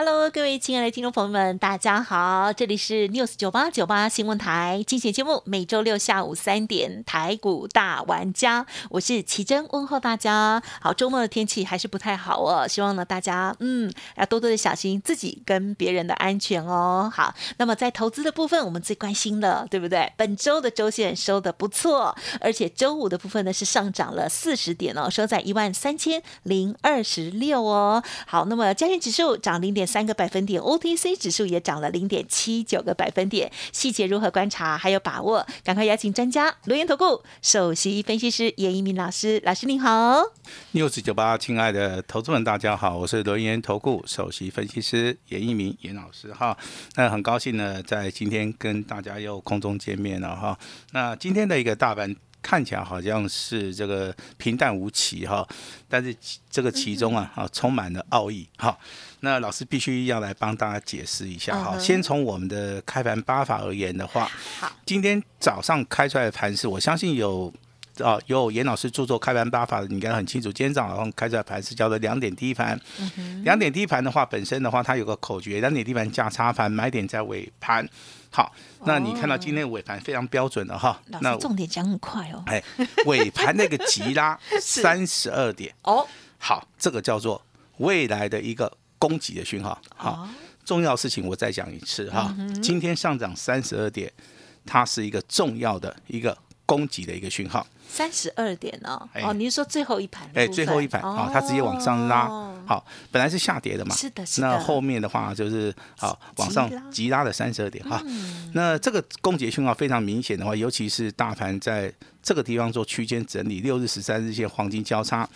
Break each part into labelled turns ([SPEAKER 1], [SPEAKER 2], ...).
[SPEAKER 1] Hello，各位亲爱的听众朋友们，大家好，这里是 News 九八九八新闻台精选节目，每周六下午三点台股大玩家，我是奇珍，问候大家。好，周末的天气还是不太好哦，希望呢大家嗯要多多的小心自己跟别人的安全哦。好，那么在投资的部分，我们最关心的，对不对？本周的周线收的不错，而且周五的部分呢是上涨了四十点哦，收在一万三千零二十六哦。好，那么加权指数涨零点三个百分点，OTC 指数也涨了零点七九个百分点。细节如何观察，还有把握？赶快邀请专家留言投顾首席分析师严一鸣老师，老师您好。
[SPEAKER 2] news 九八，亲爱的投资们，大家好，我是罗源投顾首席分析师严一鸣严老师哈。那很高兴呢，在今天跟大家又空中见面了哈。那今天的一个大盘看起来好像是这个平淡无奇哈，但是这个其中啊啊充满了奥义哈。那老师必须要来帮大家解释一下哈。
[SPEAKER 1] 嗯
[SPEAKER 2] 先从我们的开盘八法而言的话，
[SPEAKER 1] 好，
[SPEAKER 2] 今天早上开出来的盘是，我相信有哦有严老师著作开盘八法的，你应该很清楚。今天早上开出来的盘是叫做两点低盘，两点低盘的话，本身的话它有个口诀，两点低盘价差盘，买点在尾盘。好，那你看到今天的尾盘非常标准的哈，
[SPEAKER 1] 老
[SPEAKER 2] 那
[SPEAKER 1] 重点讲很快哦。
[SPEAKER 2] 哎尾盘那个急拉 三十二点，
[SPEAKER 1] 哦，
[SPEAKER 2] 好，这个叫做未来的一个攻击的讯号。好，
[SPEAKER 1] 哦，
[SPEAKER 2] 重要事情我再讲一次哈，今天上涨三十二点，它是一个重要的一个攻击的一个讯号。
[SPEAKER 1] 三十二点哦。
[SPEAKER 2] 哎。
[SPEAKER 1] 哦，您是说最后一盘？
[SPEAKER 2] 哎，最后一盘啊，它直接往上拉。
[SPEAKER 1] 哦，
[SPEAKER 2] 好，本来是下跌的嘛，
[SPEAKER 1] 是的是的。
[SPEAKER 2] 那后面的话就是好往上
[SPEAKER 1] 急拉。嗯
[SPEAKER 2] 急拉了三十二点哈，那这个攻击讯号非常明显的话，尤其是大盘在这个地方做区间整理，六日、十三日线黄金交叉，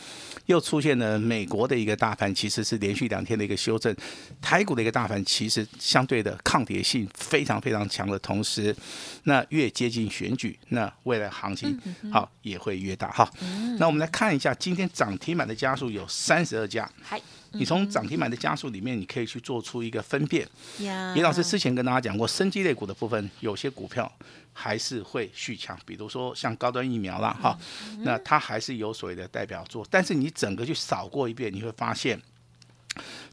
[SPEAKER 2] 又出现了美国的一个大盘，其实是连续两天的一个修正，台股的一个大盘其实相对的抗跌性非常非常强的同时，那越接近选举，那未来行情好也会越大哈。那我们来看一下，今天涨停板的家数有三十二家，
[SPEAKER 1] 嗨
[SPEAKER 2] 你从涨停板的家数里面，你可以去做出一个分辨。
[SPEAKER 1] 呀，
[SPEAKER 2] 严老师之前跟大家讲过，生机类股的部分，有些股票还是会续强，比如说像高端疫苗啦，哈，那它还是有所谓的代表作。但是你整个去扫过一遍，你会发现，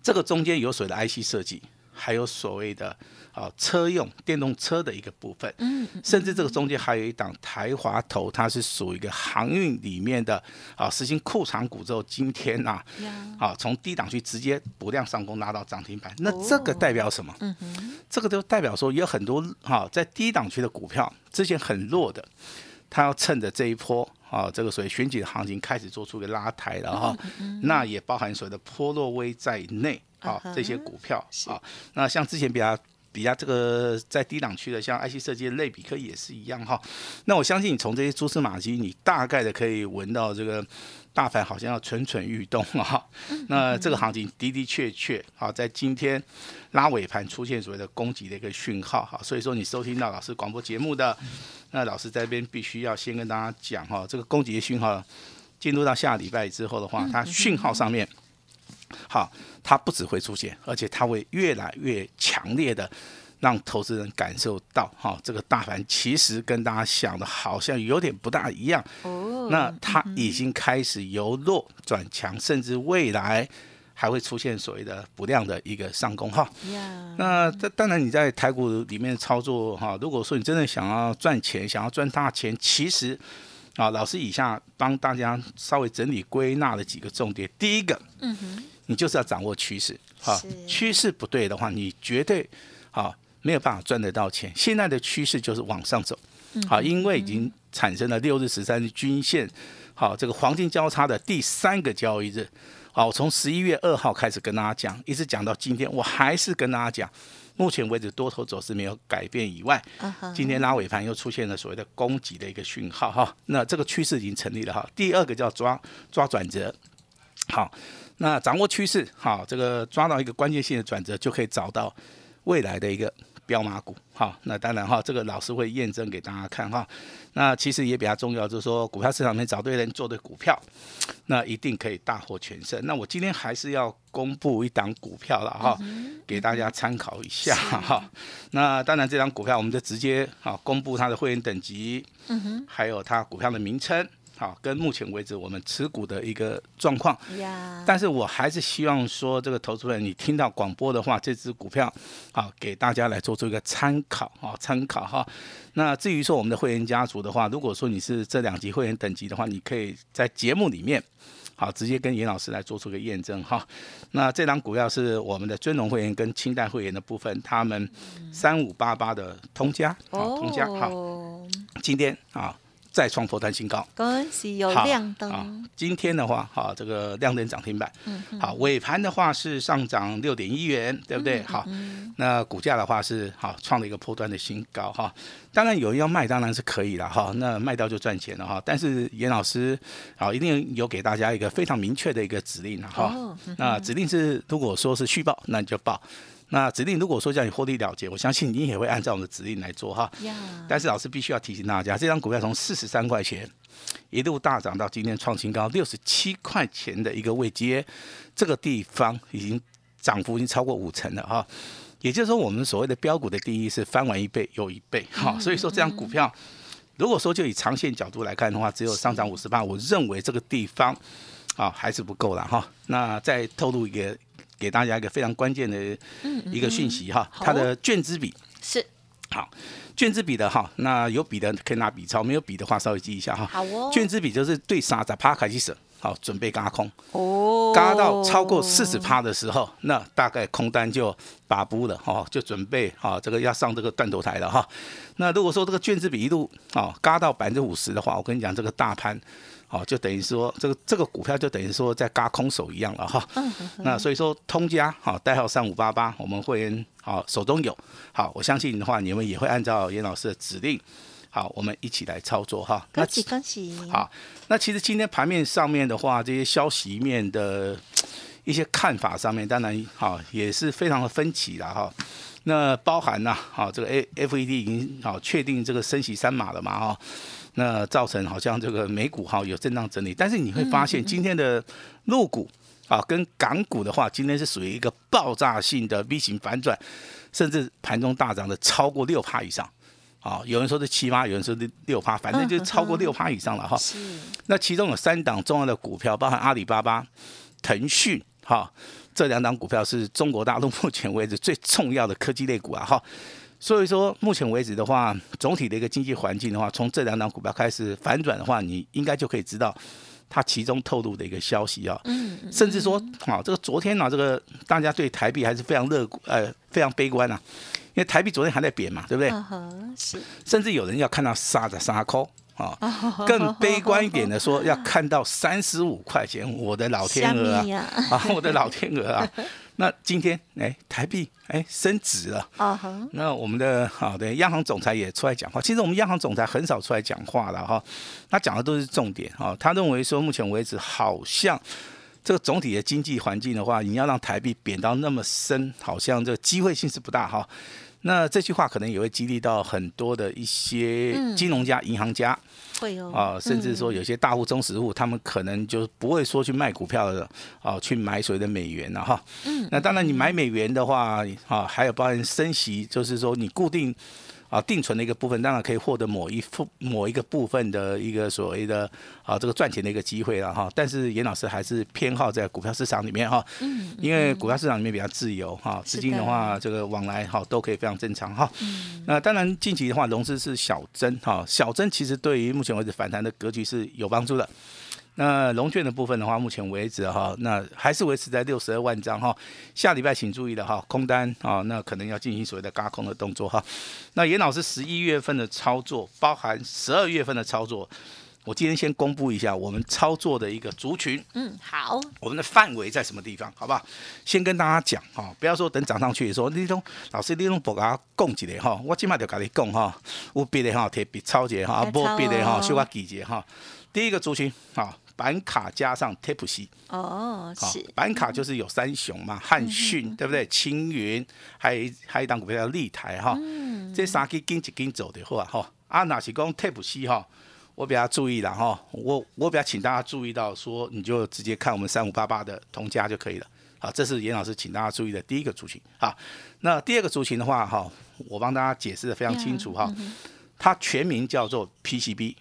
[SPEAKER 2] 这个中间有所谓的 IC 设计，还有所谓的啊车用电动车的一个部分，
[SPEAKER 1] 嗯
[SPEAKER 2] 甚至这个中间还有一档台华投，它是属于一个航运里面的啊实行库藏股之后，今天呐、
[SPEAKER 1] 呀，
[SPEAKER 2] 啊，从低档区直接补量上攻拉到涨停板，那这个代表什么？这个就代表说有很多哈、在低档区的股票之前很弱的，它要趁着这一波啊，这个所谓选举的行情开始做出一个拉抬了哈、那也包含所谓的波洛威在内啊、
[SPEAKER 1] 嗯
[SPEAKER 2] 这些股票啊，那像之前比较。比较这个在低档区的，像 IC 设计的类比科也是一样哈。那我相信你从这些蛛丝马迹，你大概的可以闻到这个大盘好像要蠢蠢欲动了哈。那这个行情的的确确啊，在今天拉尾盘出现所谓的攻击的一个讯号哈，所以说你收听到老师广播节目的，那老师在这边必须要先跟大家讲哈，这个攻击的讯号进入到下礼拜之后的话，它讯号上面。好，它不只会出现，而且它会越来越强烈的让投资人感受到，哈、这个大盘其实跟大家想的好像有点不大一样。
[SPEAKER 1] 哦，
[SPEAKER 2] 那它已经开始由弱转强，甚至未来还会出现所谓的不量的一个上攻哈。那这当然你在台股里面操作哈，如果说你真的想要赚钱，想要赚大钱，其实啊，老师以下帮大家稍微整理归纳了几个重点。第一个，
[SPEAKER 1] 嗯哼，
[SPEAKER 2] 你就是要掌握趋势，哈
[SPEAKER 1] 是，
[SPEAKER 2] 趋势不对的话，你绝对啊没有办法赚得到钱。现在的趋势就是往上走，好，因为已经产生了六日、十三日均线，好，这个黄金交叉的第三个交易日，好，我从十一月二号开始跟大家讲，一直讲到今天，我还是跟大家讲。目前为止多头走势没有改变以外，今天拉尾盘又出现了所谓的攻击的一个讯号哈，那这个趋势已经成立了哈。第二个叫抓抓转折，好，那掌握趋势，好，这个抓到一个关键性的转折，就可以找到未来的一个标马股，哈，那当然哈，这个老师会验证给大家看哈。那其实也比较重要，就是说股票市场里面找对人做对股票，那一定可以大获全胜。那我今天还是要公布一档股票了哈，给大家参考一下哈。那当然这张股票我们就直接啊公布它的会员等级，嗯哼，还有它股票的名称。好，跟目前为止我们持股的一个状况，但是我还是希望说，这个投资人你听到广播的话，这只股票，好给大家来做出一个参考，哈，参考哈。那至于说我们的会员家族的话，如果说你是这两级会员等级的话，你可以在节目里面，好直接跟严老师来做出个验证哈。那这张股票是我们的尊荣会员跟清代会员的部分，他们三五八八的通家，好通家，好，今天啊。再创破单新高，
[SPEAKER 1] 恭喜有亮灯。
[SPEAKER 2] 今天的话，哈，这个亮灯涨停板。好，尾盘的话是上涨六点一元，对不对？好，那股价的话是好创了一个破端的新高，哈。当然有人要卖，当然是可以了，哈。那卖掉就赚钱了，哈。但是严老师，好，一定有给大家一个非常明确的一个指令，哈。那指令是，如果说是续报，那你就报。那指令如果说叫你获利了结，我相信你也会按照我们的指令来做哈。但是老师必须要提醒大家，这张股票从四十三块钱一路大涨到今天创新高六十七块钱的一个位阶，这个地方已经涨幅已经超过五成了哈。也就是说，我们所谓的标股的定义是翻完一倍又一倍哈。所以说，这张股票如果说就以长线角度来看的话，只有上涨五十八，我认为这个地方啊还是不够了哈。那再透露一个。给大家一个非常关键的一个讯息哈，它的卷资比
[SPEAKER 1] 是
[SPEAKER 2] 好，卷资比的哈，那有笔的可以拿笔抄，没有笔的话稍微记一下哈。
[SPEAKER 1] 好哦，
[SPEAKER 2] 卷资比就是对杀在趴开始省，好，准备嘎空哦，嘎到超过四十趴的时候，那大概空单就把布了哈，就准备哈，这个要上这个断头台了哈。那如果说这个卷子比一路啊嘎到百分之五十的话，我跟你讲这个大盘。好，就等于说这个这个股票就等于说在嘎空手一样了哈。那所以说通家好，代号三五八八，我们会员好手中有。好，我相信的话，你们也会按照严老师的指令，好，我们一起来操作哈。
[SPEAKER 1] 恭喜恭喜。
[SPEAKER 2] 好，那其实今天盘面上面的话，这些消息面的一些看法上面，当然好也是非常的分歧了哈。那包含呐，好这个 A F E D 已经好确定这个升息三码了嘛哈。那造成好像这个美股哈有震荡整理，但是你会发现今天的陆股啊跟港股的话，今天是属于一个爆炸性的 V 型反转，甚至盘中大涨的超过六趴以上，啊，有人说是七趴，有人说是六趴，反正就是超过六趴以上了哈。是。那其中有三档重要的股票，包含阿里巴巴、腾讯哈，这两档股票是中国大陆目前为止最重要的科技类股啊哈。所以说，目前为止的话，总体的一个经济环境的话，从这两档股票开始反转的话，你应该就可以知道它其中透露的一个消息啊。嗯。甚至说，好，这个昨天呢，这个大家对台币还是非常乐呃，非常悲观啊，因为台币昨天还在贬嘛，对不对？是。甚至有人要看到杀的杀扣啊，更悲观一点的说，要看到三十五块钱，我的老天鹅啊，啊，我的老天鹅啊。那今天哎，台币哎升值了啊！那我们的好的央行总裁也出来讲话。其实我们央行总裁很少出来讲话了哈，他讲的都是重点哈。他认为说，目前为止好像这个总体的经济环境的话，你要让台币贬到那么深，好像这个机会性是不大哈。那这句话可能也会激励到很多的一些金融家、银行家。
[SPEAKER 1] 会哦，
[SPEAKER 2] 啊，甚至说有些大户、中实户，他们可能就不会说去卖股票的，啊，去买所谓的美元了哈。嗯，那当然你买美元的话，啊，还有包含升息，就是说你固定。啊，定存的一个部分当然可以获得某一副某一个部分的一个所谓的啊这个赚钱的一个机会了哈，但是严老师还是偏好在股票市场里面哈，嗯，因为股票市场里面比较自由哈，资金的话这个往来哈都可以非常正常哈，嗯，那当然近期的话融资是小增哈，小增其实对于目前为止反弹的格局是有帮助的。那龙券的部分的话，目前为止哈，那还是维持在六十二万张哈。下礼拜请注意了哈，空单啊，那可能要进行所谓的嘎空的动作哈。那严老师十一月份的操作，包含十二月份的操作，我今天先公布一下我们操作的一个族群。
[SPEAKER 1] 嗯，好。
[SPEAKER 2] 我们的范围在什么地方？好不好？先跟大家讲哈，不要说等涨上去说你种老师你种不给他供几的哈，我今麦就跟你供哈，有别的哈特别超节哈，无别的哈修个几节哈。第一个族群啊。板卡加上 Tape C。
[SPEAKER 1] 哦，
[SPEAKER 2] 好
[SPEAKER 1] 是，
[SPEAKER 2] 板卡就是有三雄嘛，汉讯对不对？青云，还有一还有一档股票叫立台哈，这三支跟一跟走的话哈，啊，那是讲 Tape C 哈？我比较注意了哈，我我比较请大家注意到说，你就直接看我们三五八八的同家就可以了。好，这是严老师请大家注意的第一个族群。好，那第二个族群的话哈，我帮大家解释的非常清楚哈，它全名叫做 PCB。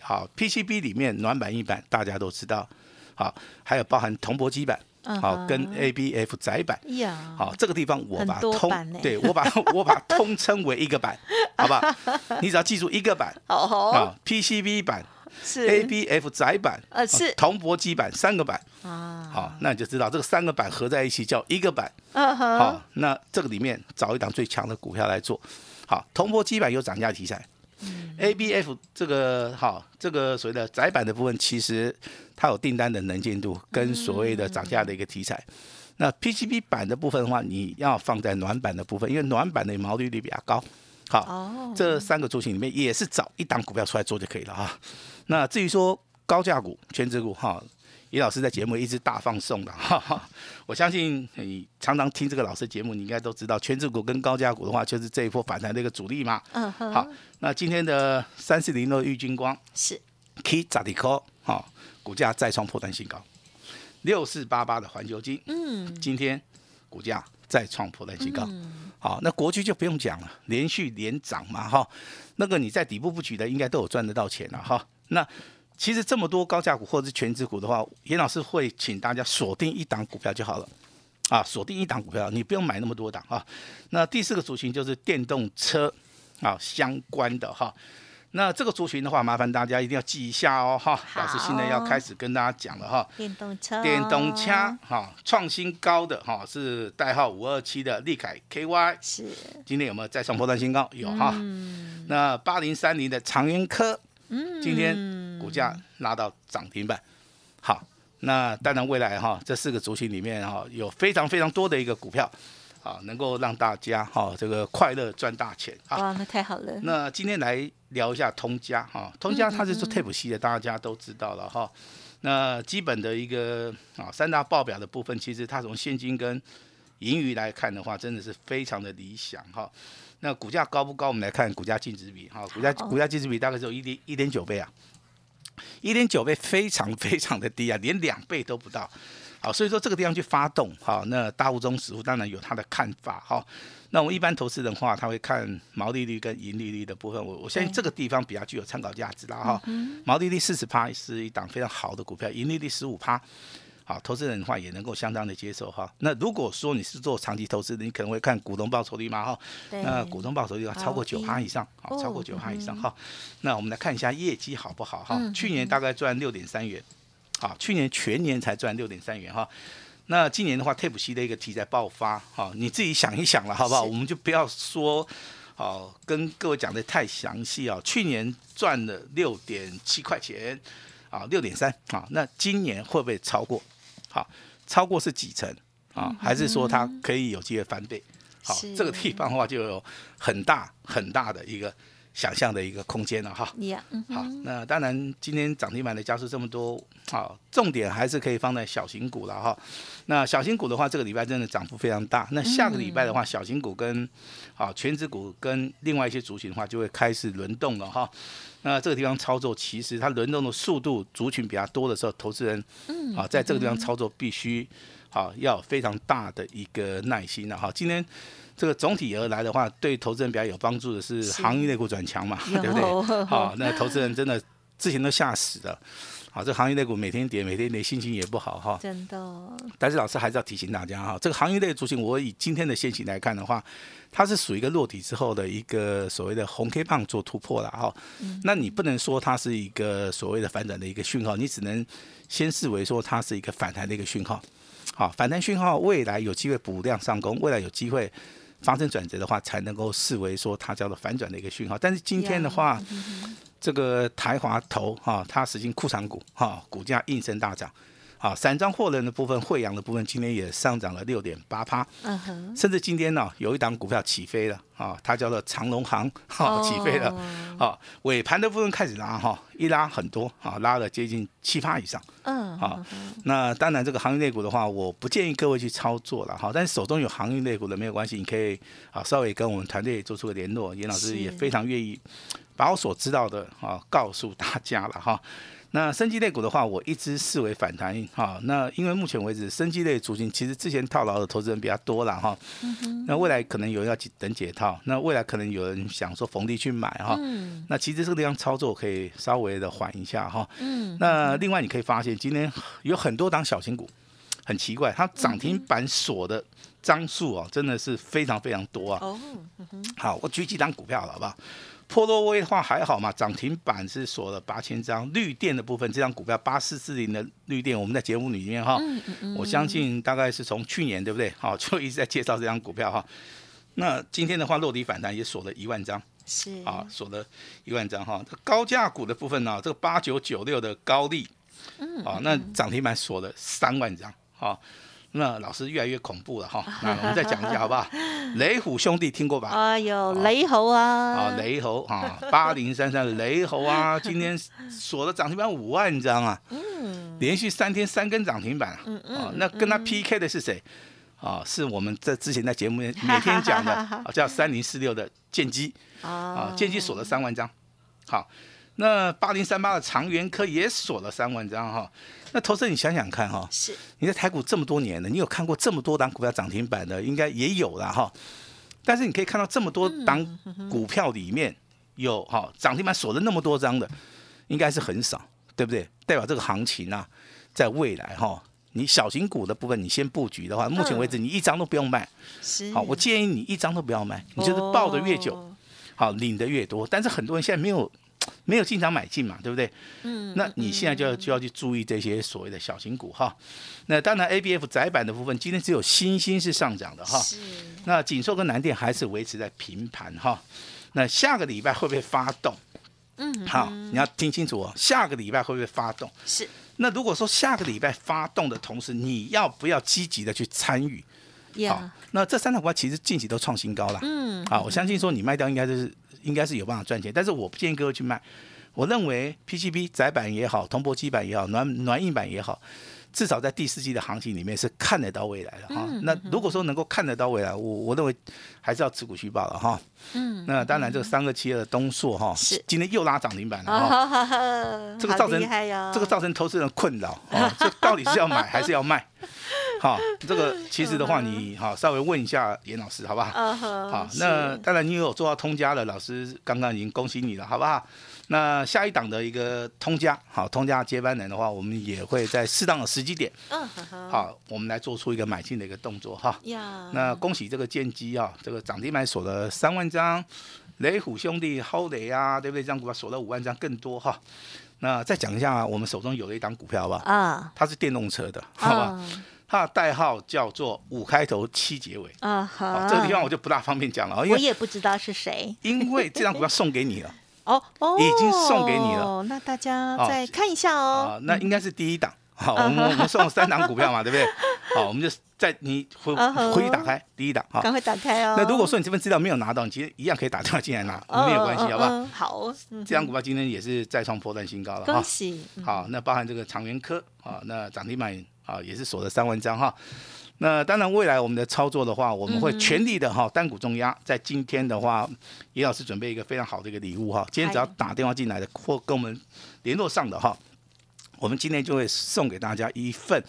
[SPEAKER 2] 好，PCB 里面暖板、硬板大家都知道，好，还有包含铜箔基板，好，跟 ABF 窄板。
[SPEAKER 1] 呀，
[SPEAKER 2] 好，这个地方我把通，对我把 我把通称为一个板，好不好？你只要记住一个板。
[SPEAKER 1] 哦，
[SPEAKER 2] 啊，PCB 板、
[SPEAKER 1] 是。
[SPEAKER 2] ABF 窄板，
[SPEAKER 1] 呃是。
[SPEAKER 2] 铜箔基板三个板，
[SPEAKER 1] 啊，
[SPEAKER 2] 好，那你就知道这个三个板合在一起叫一个板。
[SPEAKER 1] 嗯哼，
[SPEAKER 2] 好，那这个里面找一档最强的股票来做。好，铜箔基板有涨价题材。ABF 这个好，这个所谓的窄板的部分，其实它有订单的能见度跟所谓的涨价的一个题材。那 PCB 板的部分的话，你要放在暖板的部分，因为暖板的毛利率比较高。好，
[SPEAKER 1] 哦，
[SPEAKER 2] 这三个族群里面也是找一档股票出来做就可以了啊。那至于说高价股、全指股哈，尹老师在节目一直大放送的哈哈。我相信你常常听这个老师节目，你应该都知道，全指股跟高价股的话，就是这一波反弹的一个主力嘛。
[SPEAKER 1] 嗯哼，
[SPEAKER 2] 好，那今天的三四零六玉金光
[SPEAKER 1] 是
[SPEAKER 2] K 咋地科哈，股价再创破断新高。六四八八的环球金，
[SPEAKER 1] 嗯，
[SPEAKER 2] 今天股价再创破断新高。好，那国巨就不用讲了，连续连涨嘛哈，那个你在底部布局的应该都有赚得到钱了哈。那其实这么多高价股或者是全值股的话，严老师会请大家锁定一档股票就好了。啊，锁定一档股票，你不用买那么多档啊。那第四个族群就是电动车啊相关的哈。那这个族群的话，麻烦大家一定要记一下哦哈。老师现在要开始跟大家讲了哈。
[SPEAKER 1] 电动车，
[SPEAKER 2] 电动车哈创新高的哈是代号五二七的利凯 KY，
[SPEAKER 1] 是，
[SPEAKER 2] 今天有没有再创波段新高？有哈。那八零三零的长源科，
[SPEAKER 1] 嗯，
[SPEAKER 2] 今天股价拉到涨停板。好，那当然未来哈这四个族群里面哈有非常非常多的一个股票，啊能够让大家哈这个快乐赚大钱啊。
[SPEAKER 1] 哇，那太好了，
[SPEAKER 2] 那今天来聊一下通家哈，通家它是做 tape 系的，大家都知道了哈。那基本的一个啊三大报表的部分，其实它从现金跟盈余来看的话，真的是非常的理想哈。那股价高不高？我们来看股价净值比哈，股价股价净值比大概只有一点一点九倍啊，一点九倍非常非常的低啊，连两倍都不到。好，所以说这个地方去发动，哈，那大户中实户当然有他的看法哈。那我们一般投资人的话，他会看毛利率跟盈利率的部分。我我相信这个地方比较具有参考价值啦哈。毛利率四十趴是一档非常好的股票，盈利率十五趴。好，投资人的话也能够相当的接受哈。那如果说你是做长期投资的，你可能会看股东报酬率嘛哈。
[SPEAKER 1] 对，
[SPEAKER 2] 那股东报酬率要超过九趴以上，好，超过
[SPEAKER 1] 哦
[SPEAKER 2] 九趴以上
[SPEAKER 1] 嗯
[SPEAKER 2] 哈。那我们来看一下业绩好不好哈
[SPEAKER 1] 嗯？
[SPEAKER 2] 去年大概赚六点三元，好，去年全年才赚六点三元哈。那今年的话，Tape C 的一个题材爆发，哈，你自己想一想了，好不好？我们就不要说，好，跟各位讲的太详细啊。去年赚了六点七块钱，啊，六点三啊，那今年会不会超过？好，超过是几成啊？还是说它可以有机会翻倍？好，这个地方的话就有很大很大的一个想象的一个空间了哈。好，那当然今天涨停板的加速这么多，好，重点还是可以放在小型股了哈。那小型股的话，这个礼拜真的涨幅非常大。那下个礼拜的话，小型股跟好全指股跟另外一些族群的话，就会开始轮动了哈。那这个地方操作，其实它轮动的速度族群比较多的时候，投资人
[SPEAKER 1] 嗯
[SPEAKER 2] 啊，在这个地方操作必须好要有非常大的一个耐心了哈。今天这个总体而来的话，对投资人比较有帮助的是
[SPEAKER 1] 是
[SPEAKER 2] 行业内股转强嘛，对不对？好，那投资人真的之前都吓死了。好，这个行业类股每天跌，每天跌，心情也不好哈。
[SPEAKER 1] 真的，
[SPEAKER 2] 但是老师还是要提醒大家哈，这个行业类族群，我以今天的现形来看的话，它是属于一个落底之后的一个所谓的红 K 棒做突破了哈。那你不能说它是一个所谓的反转的一个讯号，你只能先视为说它是一个反弹的一个讯号。好，反弹讯号未来有机会补量上攻，未来有机会发生转折的话，才能够视为说它叫做反转的一个讯号。但是今天的话，这个台华投哈、它实行库藏股哈、股价应声大涨。啊，散装货人的部分，惠阳的部分今天也上涨了六点八趴，
[SPEAKER 1] 嗯哼，
[SPEAKER 2] 甚至今天呢、有一档股票起飞了啊，它叫做长隆行，哈、起飞了，啊，尾盘的部分开始拉哈，一拉很多啊，拉了接近七趴以上。
[SPEAKER 1] 嗯，
[SPEAKER 2] 好，那当然这个航运类股的话，我不建议各位去操作了哈。但是手中有航运类股的没有关系，你可以啊稍微跟我们团队做出个联络，严老师也非常愿意把我所知道的啊告诉大家了哈。那生技类股的话，我一直视为反弹哈。那因为目前为止，生技类族群其实之前套牢的投资人比较多了哈。那未来可能有人要等解套，那未来可能有人想说逢低去买哈。
[SPEAKER 1] 嗯
[SPEAKER 2] 那其实这个地方操作可以稍微的缓一下哈。
[SPEAKER 1] 嗯，
[SPEAKER 2] 那另外你可以发现，今天有很多档小型股，很奇怪，它涨停板锁的张数啊，真的是非常非常多啊。
[SPEAKER 1] 哦，
[SPEAKER 2] 好，我举几档股票了，好不好？波罗威的话还好嘛，涨停板是锁了八千张。绿电的部分，这张股票八四四零的绿电，我们在节目里面哈，我相信大概是从去年对不对？好，就一直在介绍这张股票哈。那今天的话，落底反弹也锁了一万张。
[SPEAKER 1] 是
[SPEAKER 2] 啊，锁了一万张哈。这高价股的部分呢、这个八九九六的高利，嗯，啊，那涨停板锁了三万张，好、那老师越来越恐怖了哈。那我们再讲一下好不好？雷虎兄弟听过吧？
[SPEAKER 1] 哎呦，雷猴啊，
[SPEAKER 2] 啊，雷猴啊，八零三三雷猴啊，今天锁了涨停板五万张啊，嗯，连续三天三根涨停板啊，啊，那跟他 PK 的是谁？啊，是我们在之前在节目里每天讲的，啊，叫三零四六的剑机。啊
[SPEAKER 1] 啊，
[SPEAKER 2] 剑机锁了三万张，好，那八零三八的长源科也锁了三万张哈。那投资你想想看哈，
[SPEAKER 1] 是
[SPEAKER 2] 你在台股这么多年了，你有看过这么多档股票涨停板的，应该也有了哈。但是你可以看到这么多档股票里面有哈涨停板锁了那么多张的，应该是很少，对不对？代表这个行情啊，在未来哈。你小型股的部分，你先布局的话，目前为止你一张都不用卖。
[SPEAKER 1] 是，
[SPEAKER 2] 好，我建议你一张都不要卖，你就是抱的越久，
[SPEAKER 1] 哦
[SPEAKER 2] 好领的越多，但是很多人现在没有没有进场买进嘛，对不对？
[SPEAKER 1] 嗯，
[SPEAKER 2] 那你现在就要就要去注意这些所谓的小型股哈。那当然，A B F 窄板的部分今天只有新兴是上涨的哈。
[SPEAKER 1] 是
[SPEAKER 2] 那锦硕跟南电还是维持在平盘哈。那下个礼拜会不会发动？
[SPEAKER 1] 嗯，
[SPEAKER 2] 好，你要听清楚哦，下个礼拜会不会发动？
[SPEAKER 1] 是
[SPEAKER 2] 那如果说下个礼拜发动的同时，你要不要积极的去参与？好
[SPEAKER 1] 呀，，
[SPEAKER 2] 那这三档股票其实近期都创新高了。
[SPEAKER 1] 嗯，
[SPEAKER 2] 啊，我相信说你卖掉应该就是应该是有办法赚钱，但是我不建议各位去卖。我认为 PCB 窄板也好，铜箔基板也好，暖暖硬板也好，至少在第四季的行情里面是看得到未来的哈。
[SPEAKER 1] 嗯
[SPEAKER 2] 那如果说能够看得到未来，我我认为还是要持股续报了哈。
[SPEAKER 1] 嗯，
[SPEAKER 2] 那当然，这个三个七二的东硕哈，今天又拉涨停板了哈。这个造成这个造成投资人困扰啊，这到底是要买还是要卖？好，这个其实的话，你好稍微问一下严老师好不好？好，那当然你有做到通家的老师，刚刚已经恭喜你了，好不好？那下一档的一个通家，好，通家接班人的话，我们也会在适当的时机点，
[SPEAKER 1] 嗯
[SPEAKER 2] 好，我们来做出一个买进的一个动作哈。
[SPEAKER 1] 呀，
[SPEAKER 2] 那恭喜这个建机啊，这个涨停板锁了三万张，雷虎兄弟、浩雷啊，对不对？这张股票锁了五万张更多哈。那再讲一下，我们手中有的一档股票，吧？
[SPEAKER 1] 啊，
[SPEAKER 2] 它是电动车的，好吧？
[SPEAKER 1] 啊
[SPEAKER 2] 它的代号叫做五开头七结尾。
[SPEAKER 1] 啊
[SPEAKER 2] 好，
[SPEAKER 1] 哈，
[SPEAKER 2] 这个地方我就不大方便讲了，因
[SPEAKER 1] 我也不知道是谁
[SPEAKER 2] 因为这张股票送给你了
[SPEAKER 1] 哦哦，
[SPEAKER 2] 已经送给你了，
[SPEAKER 1] 那大家
[SPEAKER 2] 哦
[SPEAKER 1] 再看一下哦
[SPEAKER 2] 啊，，那应该是第一档。好，我们我们送了三档股票嘛，对不对？好，我们就在你回回去打开第一档好。
[SPEAKER 1] 赶快打开哦。
[SPEAKER 2] 那如果说你这份资料没有拿到，你其实一样可以打电话进来拿，
[SPEAKER 1] 哦
[SPEAKER 2] 没有关系，好不好？
[SPEAKER 1] 好，嗯
[SPEAKER 2] 这张股票今天也是再创破断新高了哈。
[SPEAKER 1] 恭喜，嗯
[SPEAKER 2] 好，那包含这个长源科啊，那涨停板啊也是锁了三万张哈。那当然，未来我们的操作的话，我们会全力的哈单股重压。在今天的话，严老师准备一个非常好的一个礼物哈。今天只要打电话进来的或跟我们联络上的哈，我们今天就会送给大家一份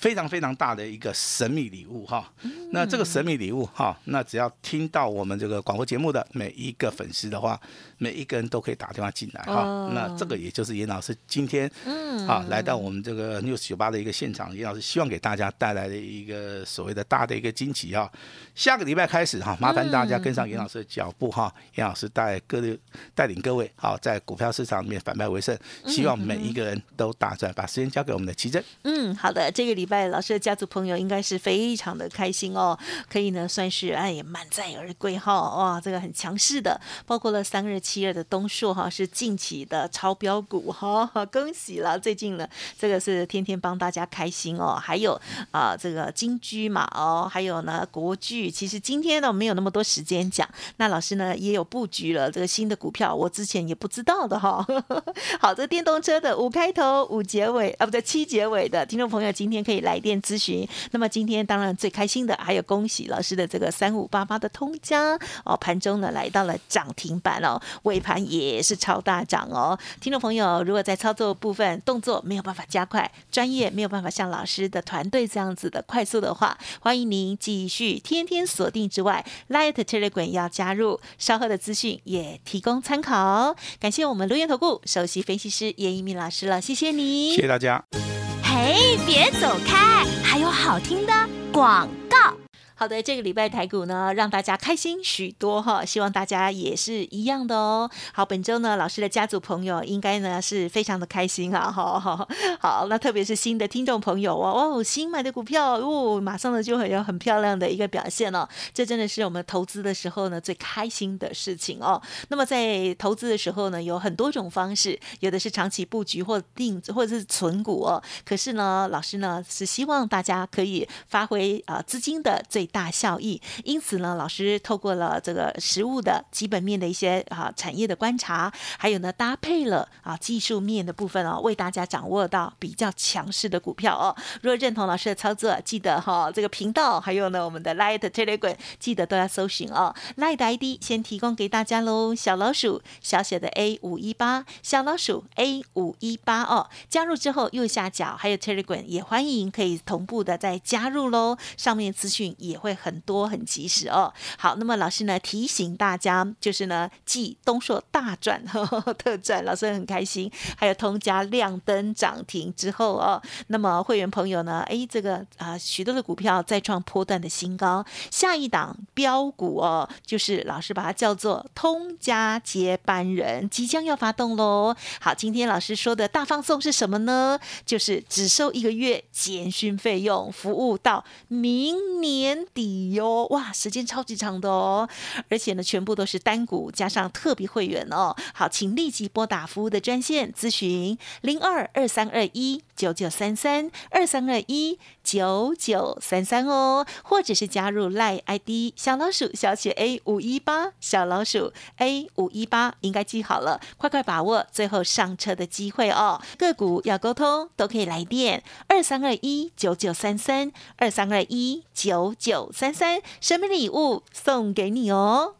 [SPEAKER 2] 非常非常大的一个神秘礼物哈。那这个神秘礼物哈，那只要听到我们这个广播节目的每一个粉丝的话，每一个人都可以打电话进来哈。
[SPEAKER 1] 哦
[SPEAKER 2] 那这个也就是严老师今天
[SPEAKER 1] 嗯
[SPEAKER 2] 啊来到我们这个 News 酒吧的一个现场，严老师希望给大家带来的一个所谓的大的一个惊喜哈。下个礼拜开始哈，麻烦大家跟上严老师的脚步哈，严老师带各位带领各位好在股票市场里面反败为胜，希望每一个人都大赚。把时间交给我们的奇珍。
[SPEAKER 1] 嗯，好的，这个礼拜。老师的家族朋友应该是非常的开心哦，可以呢算是哎满载而归哈，哇，这个很强势的，包括了三二七二的东硕哈是近期的超标股哈，恭喜了，最近呢这个是天天帮大家开心哦，还有啊这个金居嘛哦，还有呢国巨，其实今天呢没有那么多时间讲，那老师呢也有布局了这个新的股票，我之前也不知道的哈，好，这电动车的五开头五结尾啊不对七结尾的听众朋友今天可以来电咨询，那么今天当然最开心的还有恭喜老师的这个三五八八的通家哦，盘中呢来到了涨停板哦，尾盘也是超大涨哦。听众朋友如果在操作部分动作没有办法加快，专业没有办法像老师的团队这样子的快速的话，欢迎您继续天天锁定之外，Light Telegram 要加入，稍后的资讯也提供参考。感谢我们留言投顾首席分析师叶一鸣老师了，谢谢你，
[SPEAKER 2] 谢谢大家。
[SPEAKER 3] 哎，别走开，还有好听的广。
[SPEAKER 1] 好的，这个礼拜台股呢，让大家开心许多哈，希望大家也是一样的哦。好，本周呢，老师的家族朋友应该呢是非常的开心啊，哈，好，那特别是新的听众朋友哦，哦，新买的股票哦，马上呢就会有很漂亮的一个表现哦，这真的是我们投资的时候呢最开心的事情哦。那么在投资的时候呢，有很多种方式，有的是长期布局或定或者是存股哦，可是呢，老师呢是希望大家可以发挥啊资金的最大效益，因此呢，老师透过了这个实物的基本面的一些啊产业的观察，还有呢搭配了啊技术面的部分哦，为大家掌握到比较强势的股票哦。如果认同老师的操作，记得哈这个频道，还有呢我们的 Light Telegram，记得都要搜寻哦。Light ID 先提供给大家喽，小老鼠小写的 A 五一八，小老鼠 A 五一八哦。加入之后右下角还有 Telegram，也欢迎可以同步的再加入喽，上面资讯也。会很多很及时哦。好，那么老师呢提醒大家，就是呢继东硕大赚特赚，老师很开心。还有通家亮灯涨停之后哦，那么会员朋友呢，哎，这个啊许多的股票再创波段的新高。下一档标股哦，就是老师把它叫做通家接班人，即将要发动喽。好，今天老师说的大放送是什么呢？就是只收一个月简讯费用，服务到明年。底哟，哇，时间超级长的哦，而且呢，全部都是单股加上特别会员哦。好，请立即拨打服务的专线咨询零二二三二一九九三三二三二一九九三三哦，或者是加入赖 ID 小老鼠小写 A 五一八小老鼠 A 五一八，应该记好了，快快把握最后上车的机会哦。个股要沟通都可以来电二三二一九九三三二三二一九。九三三，神秘礼物送给你哦。